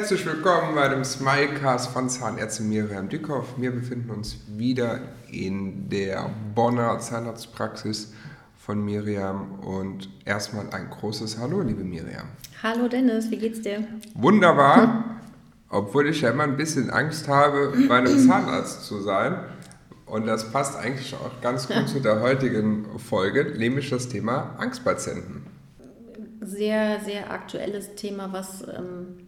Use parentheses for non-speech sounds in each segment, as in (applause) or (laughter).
Herzlich willkommen bei dem Smilecast von Zahnärztin Miriam Dickhoff. Wir befinden uns wieder in der Bonner Zahnarztpraxis von Miriam und erstmal ein großes Hallo, liebe Miriam. Hallo Dennis, wie geht's dir? Wunderbar, obwohl ich ja immer ein bisschen Angst habe, bei einem (clears throat) Zahnarzt zu sein. Und das passt eigentlich auch ganz gut zu der heutigen Folge, nämlich das Thema Angstpatienten. Sehr, sehr aktuelles Thema, was ähm,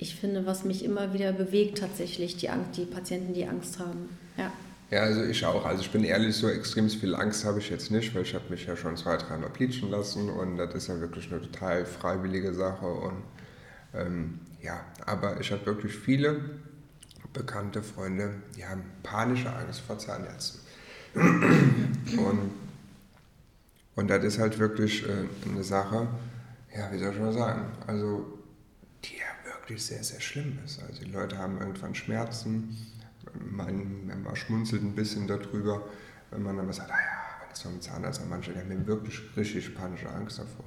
ich finde, was mich immer wieder bewegt tatsächlich, die, Angst, die Patienten, die Angst haben. Ja. Ja, also ich auch. Also ich bin ehrlich, so extrem viel Angst habe ich jetzt nicht, weil ich habe mich ja schon zwei, dreimal pleachen lassen und das ist ja wirklich eine total freiwillige Sache. Und ähm, ja, aber ich habe wirklich viele bekannte Freunde, die haben panische Angst vor Zahnärzten. (clears throat) und, und das ist halt wirklich äh, eine Sache, ja, wie soll ich mal sagen, also wirklich sehr, sehr schlimm ist. Also die Leute haben irgendwann Schmerzen, man, man schmunzelt ein bisschen darüber, wenn man dann sagt, ah ja, wenn es vom Zahnarzt an manche, haben wirklich richtig panische Angst davor.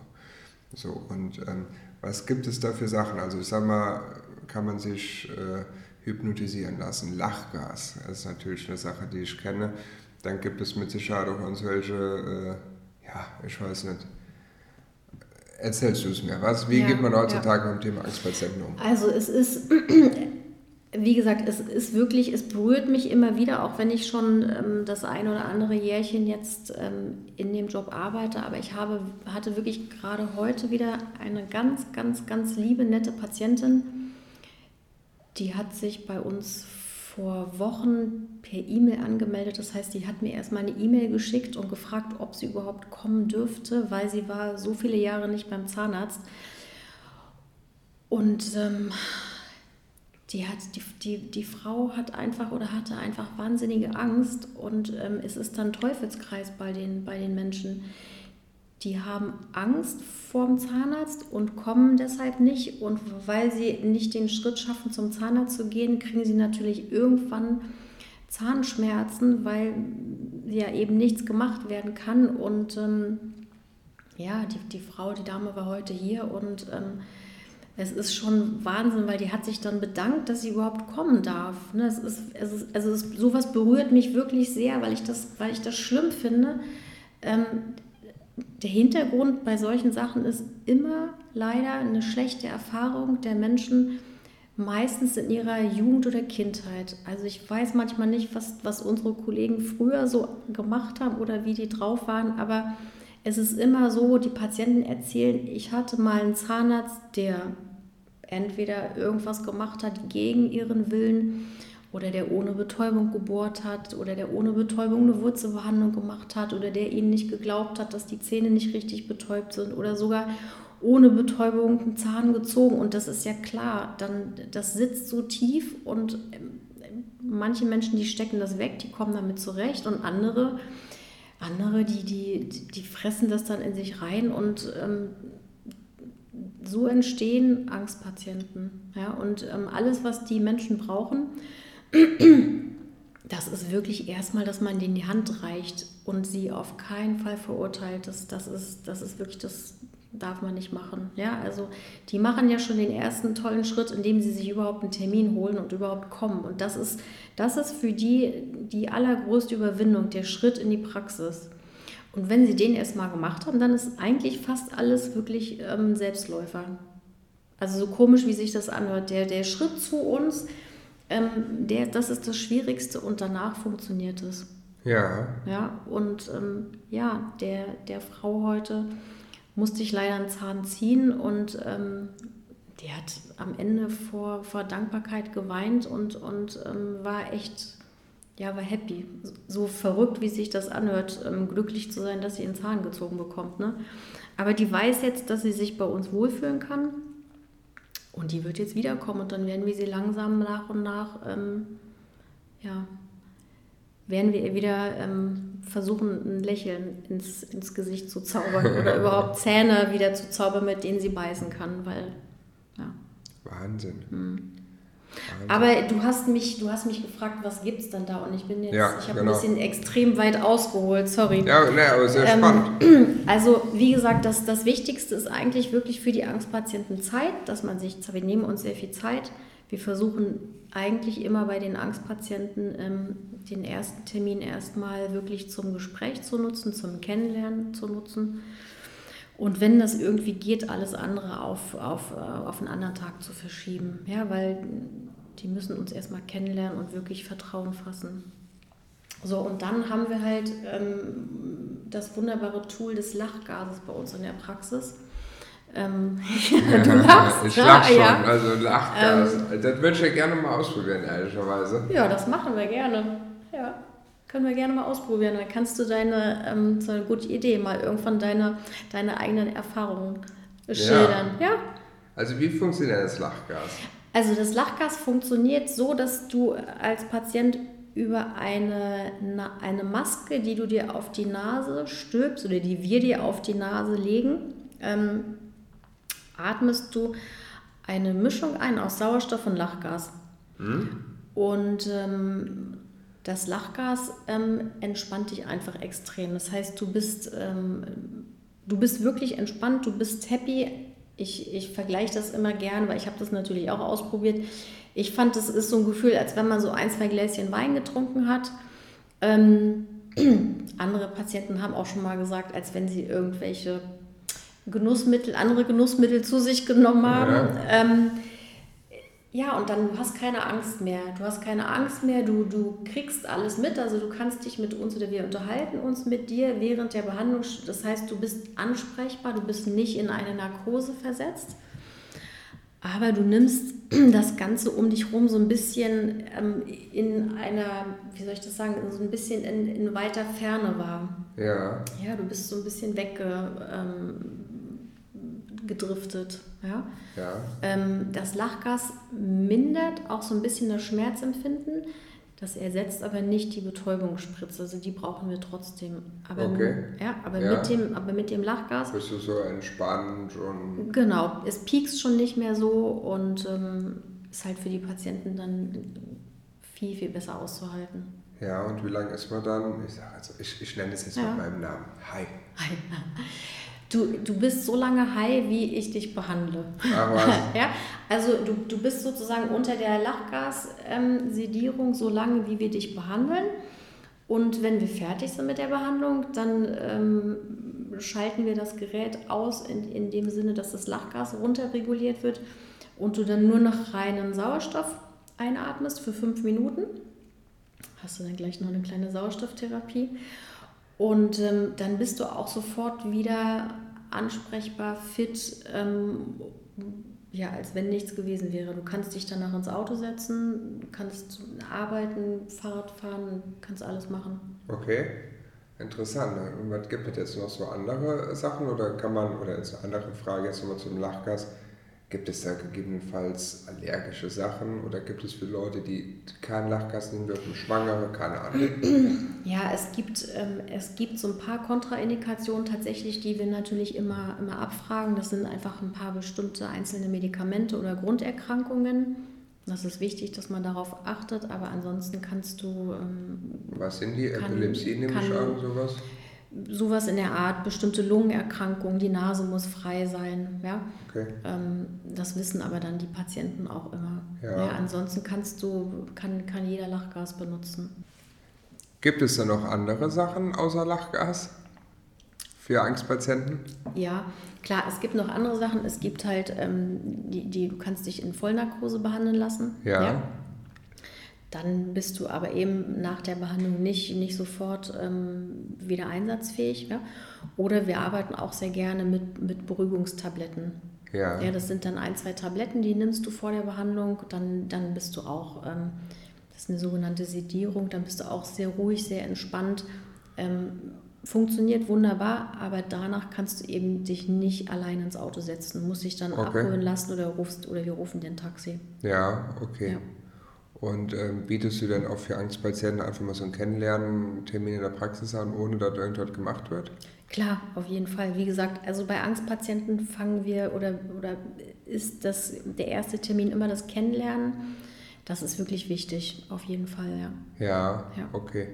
So, und ähm, was gibt es da für Sachen? Also ich sag mal, kann man sich äh, hypnotisieren lassen. Lachgas das ist natürlich eine Sache, die ich kenne. Dann gibt es mit Sicherheit auch uns welche, äh, ja, ich weiß nicht. Erzählst du es mir, was? Wie ja, geht man heutzutage ja. mit dem Thema Angstpatienten um? Also es ist, wie gesagt, es ist wirklich, es berührt mich immer wieder, auch wenn ich schon ähm, das ein oder andere Jährchen jetzt ähm, in dem Job arbeite. Aber ich habe, hatte wirklich gerade heute wieder eine ganz, ganz, ganz liebe, nette Patientin, die hat sich bei uns vor Wochen per E-Mail angemeldet. Das heißt, die hat mir erstmal eine E-Mail geschickt und gefragt, ob sie überhaupt kommen dürfte, weil sie war so viele Jahre nicht beim Zahnarzt. Und ähm, die, hat, die, die, die Frau hat einfach oder hatte einfach wahnsinnige Angst und ähm, es ist dann Teufelskreis bei den, bei den Menschen die haben Angst vor dem Zahnarzt und kommen deshalb nicht. Und weil sie nicht den Schritt schaffen, zum Zahnarzt zu gehen, kriegen sie natürlich irgendwann Zahnschmerzen, weil ja eben nichts gemacht werden kann. Und ähm, ja, die, die Frau, die Dame war heute hier und ähm, es ist schon Wahnsinn, weil die hat sich dann bedankt, dass sie überhaupt kommen darf. Ne? Es ist, es ist, also es, sowas berührt mich wirklich sehr, weil ich das, weil ich das schlimm finde. Ähm, der Hintergrund bei solchen Sachen ist immer leider eine schlechte Erfahrung der Menschen, meistens in ihrer Jugend oder Kindheit. Also ich weiß manchmal nicht, was, was unsere Kollegen früher so gemacht haben oder wie die drauf waren, aber es ist immer so, die Patienten erzählen, ich hatte mal einen Zahnarzt, der entweder irgendwas gemacht hat gegen ihren Willen oder der ohne Betäubung gebohrt hat oder der ohne Betäubung eine Wurzelbehandlung gemacht hat oder der ihnen nicht geglaubt hat, dass die Zähne nicht richtig betäubt sind oder sogar ohne Betäubung einen Zahn gezogen. Und das ist ja klar, dann das sitzt so tief und ähm, manche Menschen, die stecken das weg, die kommen damit zurecht und andere, andere, die, die, die fressen das dann in sich rein und ähm, so entstehen Angstpatienten. Ja? Und ähm, alles, was die Menschen brauchen, das ist wirklich erstmal, dass man denen die Hand reicht und sie auf keinen Fall verurteilt. Das, das, ist, das ist wirklich, das darf man nicht machen. Ja, also die machen ja schon den ersten tollen Schritt, indem sie sich überhaupt einen Termin holen und überhaupt kommen. Und das ist, das ist für die die allergrößte Überwindung, der Schritt in die Praxis. Und wenn sie den erstmal gemacht haben, dann ist eigentlich fast alles wirklich ähm, Selbstläufer. Also so komisch, wie sich das anhört. Der, der Schritt zu uns, ähm, der, das ist das Schwierigste und danach funktioniert es. Ja. Ja, und ähm, ja, der, der Frau heute musste ich leider einen Zahn ziehen und ähm, die hat am Ende vor, vor Dankbarkeit geweint und, und ähm, war echt, ja, war happy. So verrückt, wie sich das anhört, ähm, glücklich zu sein, dass sie einen Zahn gezogen bekommt. Ne? Aber die weiß jetzt, dass sie sich bei uns wohlfühlen kann und die wird jetzt wiederkommen und dann werden wir sie langsam nach und nach, ähm, ja, werden wir ihr wieder ähm, versuchen, ein Lächeln ins, ins Gesicht zu zaubern (laughs) oder überhaupt Zähne wieder zu zaubern, mit denen sie beißen kann, weil, ja. Wahnsinn. Hm. Aber du hast mich, du hast mich gefragt, was gibt es denn da? Und ich bin jetzt, Ja, ich habe genau. ein bisschen extrem weit ausgeholt, sorry. Ja, ne, aber sehr Ähm, spannend. (clears throat) Also, wie gesagt, das, das Wichtigste ist eigentlich wirklich für die Angstpatienten Zeit, dass man sich, wir nehmen uns sehr viel Zeit. Wir versuchen eigentlich immer bei den Angstpatienten ähm, den ersten Termin erstmal wirklich zum Gespräch zu nutzen, zum Kennenlernen zu nutzen. Und wenn das irgendwie geht, alles andere auf, auf, äh, auf einen anderen Tag zu verschieben. Ja, weil die müssen uns erstmal kennenlernen und wirklich Vertrauen fassen. So, und dann haben wir halt ähm, das wunderbare Tool des Lachgases bei uns in der Praxis. Ähm, (laughs) du lachst, ich ja, lach schon, ja. also Lachgas. das würde ich ja gerne mal ausprobieren, ehrlicherweise. Ja, das machen wir gerne. Ja, können wir gerne mal ausprobieren. Dann kannst du deine, ähm, so eine gute Idee, mal irgendwann deine, deine eigenen Erfahrungen schildern. Ja. Also wie funktioniert das Lachgas? Also das Lachgas funktioniert so, dass du als Patient über eine, eine Maske, die du dir auf die Nase stülpst oder die wir dir auf die Nase legen, ähm, atmest du eine Mischung ein aus Sauerstoff und Lachgas. Und ähm, das Lachgas ähm, entspannt dich einfach extrem. Das heißt, du bist, ähm, du bist wirklich entspannt, du bist happy. Ich, ich vergleiche das immer gern, weil ich habe das natürlich auch ausprobiert. Ich fand, das ist so ein Gefühl, als wenn man so ein, zwei Gläschen Wein getrunken hat. Ähm, (clears throat) andere Patienten haben auch schon mal gesagt, als wenn sie irgendwelche Genussmittel, andere Genussmittel zu sich genommen haben. Ja. Ja, und dann du hast keine Angst mehr. Du hast keine Angst mehr, du, du kriegst alles mit. Also du kannst dich mit uns oder wir unterhalten uns mit dir während der Behandlung. Das heißt, du bist ansprechbar, du bist nicht in eine Narkose versetzt. Aber du nimmst (clears throat) das Ganze um dich rum so ein bisschen ähm, in einer, wie soll ich das sagen, so ein bisschen in, in weiter Ferne wahr. Ja, Ja, du bist so ein bisschen weggedriftet. Ähm, gedriftet, ja. ja. Ähm, das Lachgas mindert auch so ein bisschen das Schmerzempfinden. Das ersetzt aber nicht die Betäubungsspritze. Also die brauchen wir trotzdem. Aber, Okay. ja, aber, Ja. Mit dem, aber mit dem Lachgas, Bist du so entspannt und genau, es piekst schon nicht mehr so und ähm, ist halt für die Patienten dann viel, viel besser auszuhalten. ja, und wie lange ist man dann? Ich sag also, ich, ich nenne es jetzt Ja. mit meinem Namen. Hi. Hi. Du, du bist so lange high, wie ich dich behandle. Aber (laughs) Ja, also du, du bist sozusagen unter der Lachgas-Sedierung so lange, wie wir dich behandeln. Und wenn wir fertig sind mit der Behandlung, dann ähm, schalten wir das Gerät aus in, in dem Sinne, dass das Lachgas runterreguliert wird und du dann nur noch reinen Sauerstoff einatmest für fünf Minuten. Hast du dann gleich noch eine kleine Sauerstofftherapie. Und ähm, dann bist du auch sofort wieder ansprechbar, fit, ähm, ja, als wenn nichts gewesen wäre. Du kannst dich danach ins Auto setzen, kannst arbeiten, Fahrrad fahren, kannst alles machen. okay, interessant. Gibt es jetzt noch so andere Sachen oder kann man, oder jetzt eine andere Frage jetzt nochmal zum Lachgas, gibt es da gegebenenfalls allergische Sachen oder gibt es für Leute, die kein Lachgas nehmen dürfen, Schwangere, keine Ahnung. (clears throat) Ja, es gibt, ähm, es gibt so ein paar Kontraindikationen tatsächlich, die wir natürlich immer, immer abfragen. Das sind einfach ein paar bestimmte einzelne Medikamente oder Grunderkrankungen. Das ist wichtig, dass man darauf achtet, aber ansonsten kannst du ähm, Was sind die? Epilepsie nehme ich an, sowas? Sowas in der Art, bestimmte Lungenerkrankungen, die Nase muss frei sein. Ja? Okay. Ähm, das wissen aber dann die Patienten auch immer. Ja. ansonsten kannst du, kann, kann jeder Lachgas benutzen. Gibt es da noch andere Sachen außer Lachgas für Angstpatienten? Ja, klar, es gibt noch andere Sachen. Es gibt halt, ähm, die, die, du kannst dich in Vollnarkose behandeln lassen. Ja. Dann bist du aber eben nach der Behandlung nicht, nicht sofort ähm, wieder einsatzfähig. Ja? Oder wir arbeiten auch sehr gerne mit, mit Beruhigungstabletten. Ja. Ja, das sind dann ein, zwei Tabletten, die nimmst du vor der Behandlung, dann, dann bist du auch, ähm, das ist eine sogenannte Sedierung, dann bist du auch sehr ruhig, sehr entspannt. Ähm, funktioniert wunderbar, aber danach kannst du eben dich nicht allein ins Auto setzen, musst dich dann Okay. abholen lassen oder, rufst, oder wir rufen dir ein Taxi. Ja, okay. Ja. Und ähm, bietest du dann auch für Angstpatienten einfach mal so einen Kennenlernen-Termin in der Praxis an, ohne dass irgendwas gemacht wird? Klar, auf jeden Fall. Wie gesagt, also bei Angstpatienten fangen wir oder, oder ist das der erste Termin immer das Kennenlernen. das ist wirklich wichtig, auf jeden Fall, ja. Ja, ja. okay.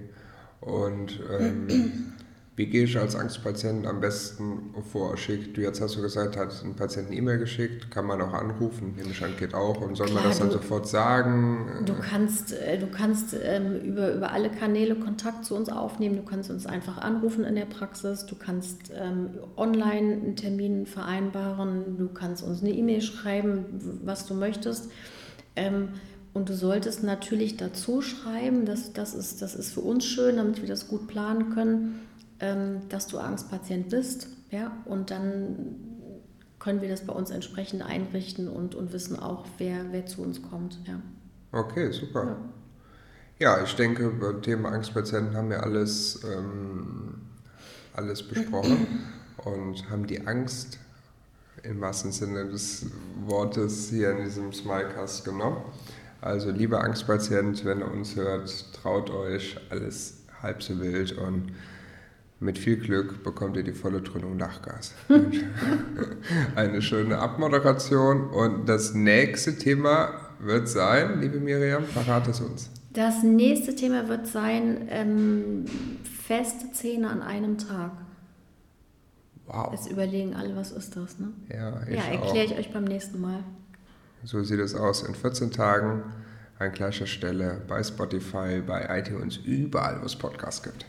Und ähm, (clears throat) wie gehe ich als Angstpatient am besten vor? Schickt, du jetzt hast du gesagt, hat ein Patient eine E-Mail geschickt, kann man auch anrufen, nehme ich an, geht auch. Und soll Klar, man das dann du, sofort sagen? Du kannst, äh, du kannst ähm, über, über alle Kanäle Kontakt zu uns aufnehmen, du kannst uns einfach anrufen in der Praxis, du kannst ähm, online einen Termin vereinbaren, du kannst uns eine E-Mail schreiben, was du möchtest. Ähm, und du solltest natürlich dazu schreiben, dass das ist, das ist für uns schön, damit wir das gut planen können dass du Angstpatient bist. Ja? Und dann können wir das bei uns entsprechend einrichten und, und wissen auch, wer, wer zu uns kommt. Ja. Okay, super. Ja. ja ich denke, beim Thema Angstpatienten haben wir alles, ähm, alles besprochen und haben die Angst im wahrsten Sinne des Wortes hier in diesem Smilecast genommen. Also lieber Angstpatient, wenn ihr uns hört, traut euch, alles halb so wild und mit viel Glück bekommt ihr die volle Dröhnung Lachgas. (laughs) Eine schöne Abmoderation. Und das nächste Thema wird sein, liebe Miriam, verrate es uns. Das nächste Thema wird sein, ähm, feste Zähne an einem Tag. Wow. Jetzt überlegen alle, was ist das, ne? Ja, ich Ja, erkläre ich euch beim nächsten Mal. So sieht es aus. In 14 Tagen an gleicher Stelle bei Spotify, bei iTunes, überall, wo es Podcasts gibt.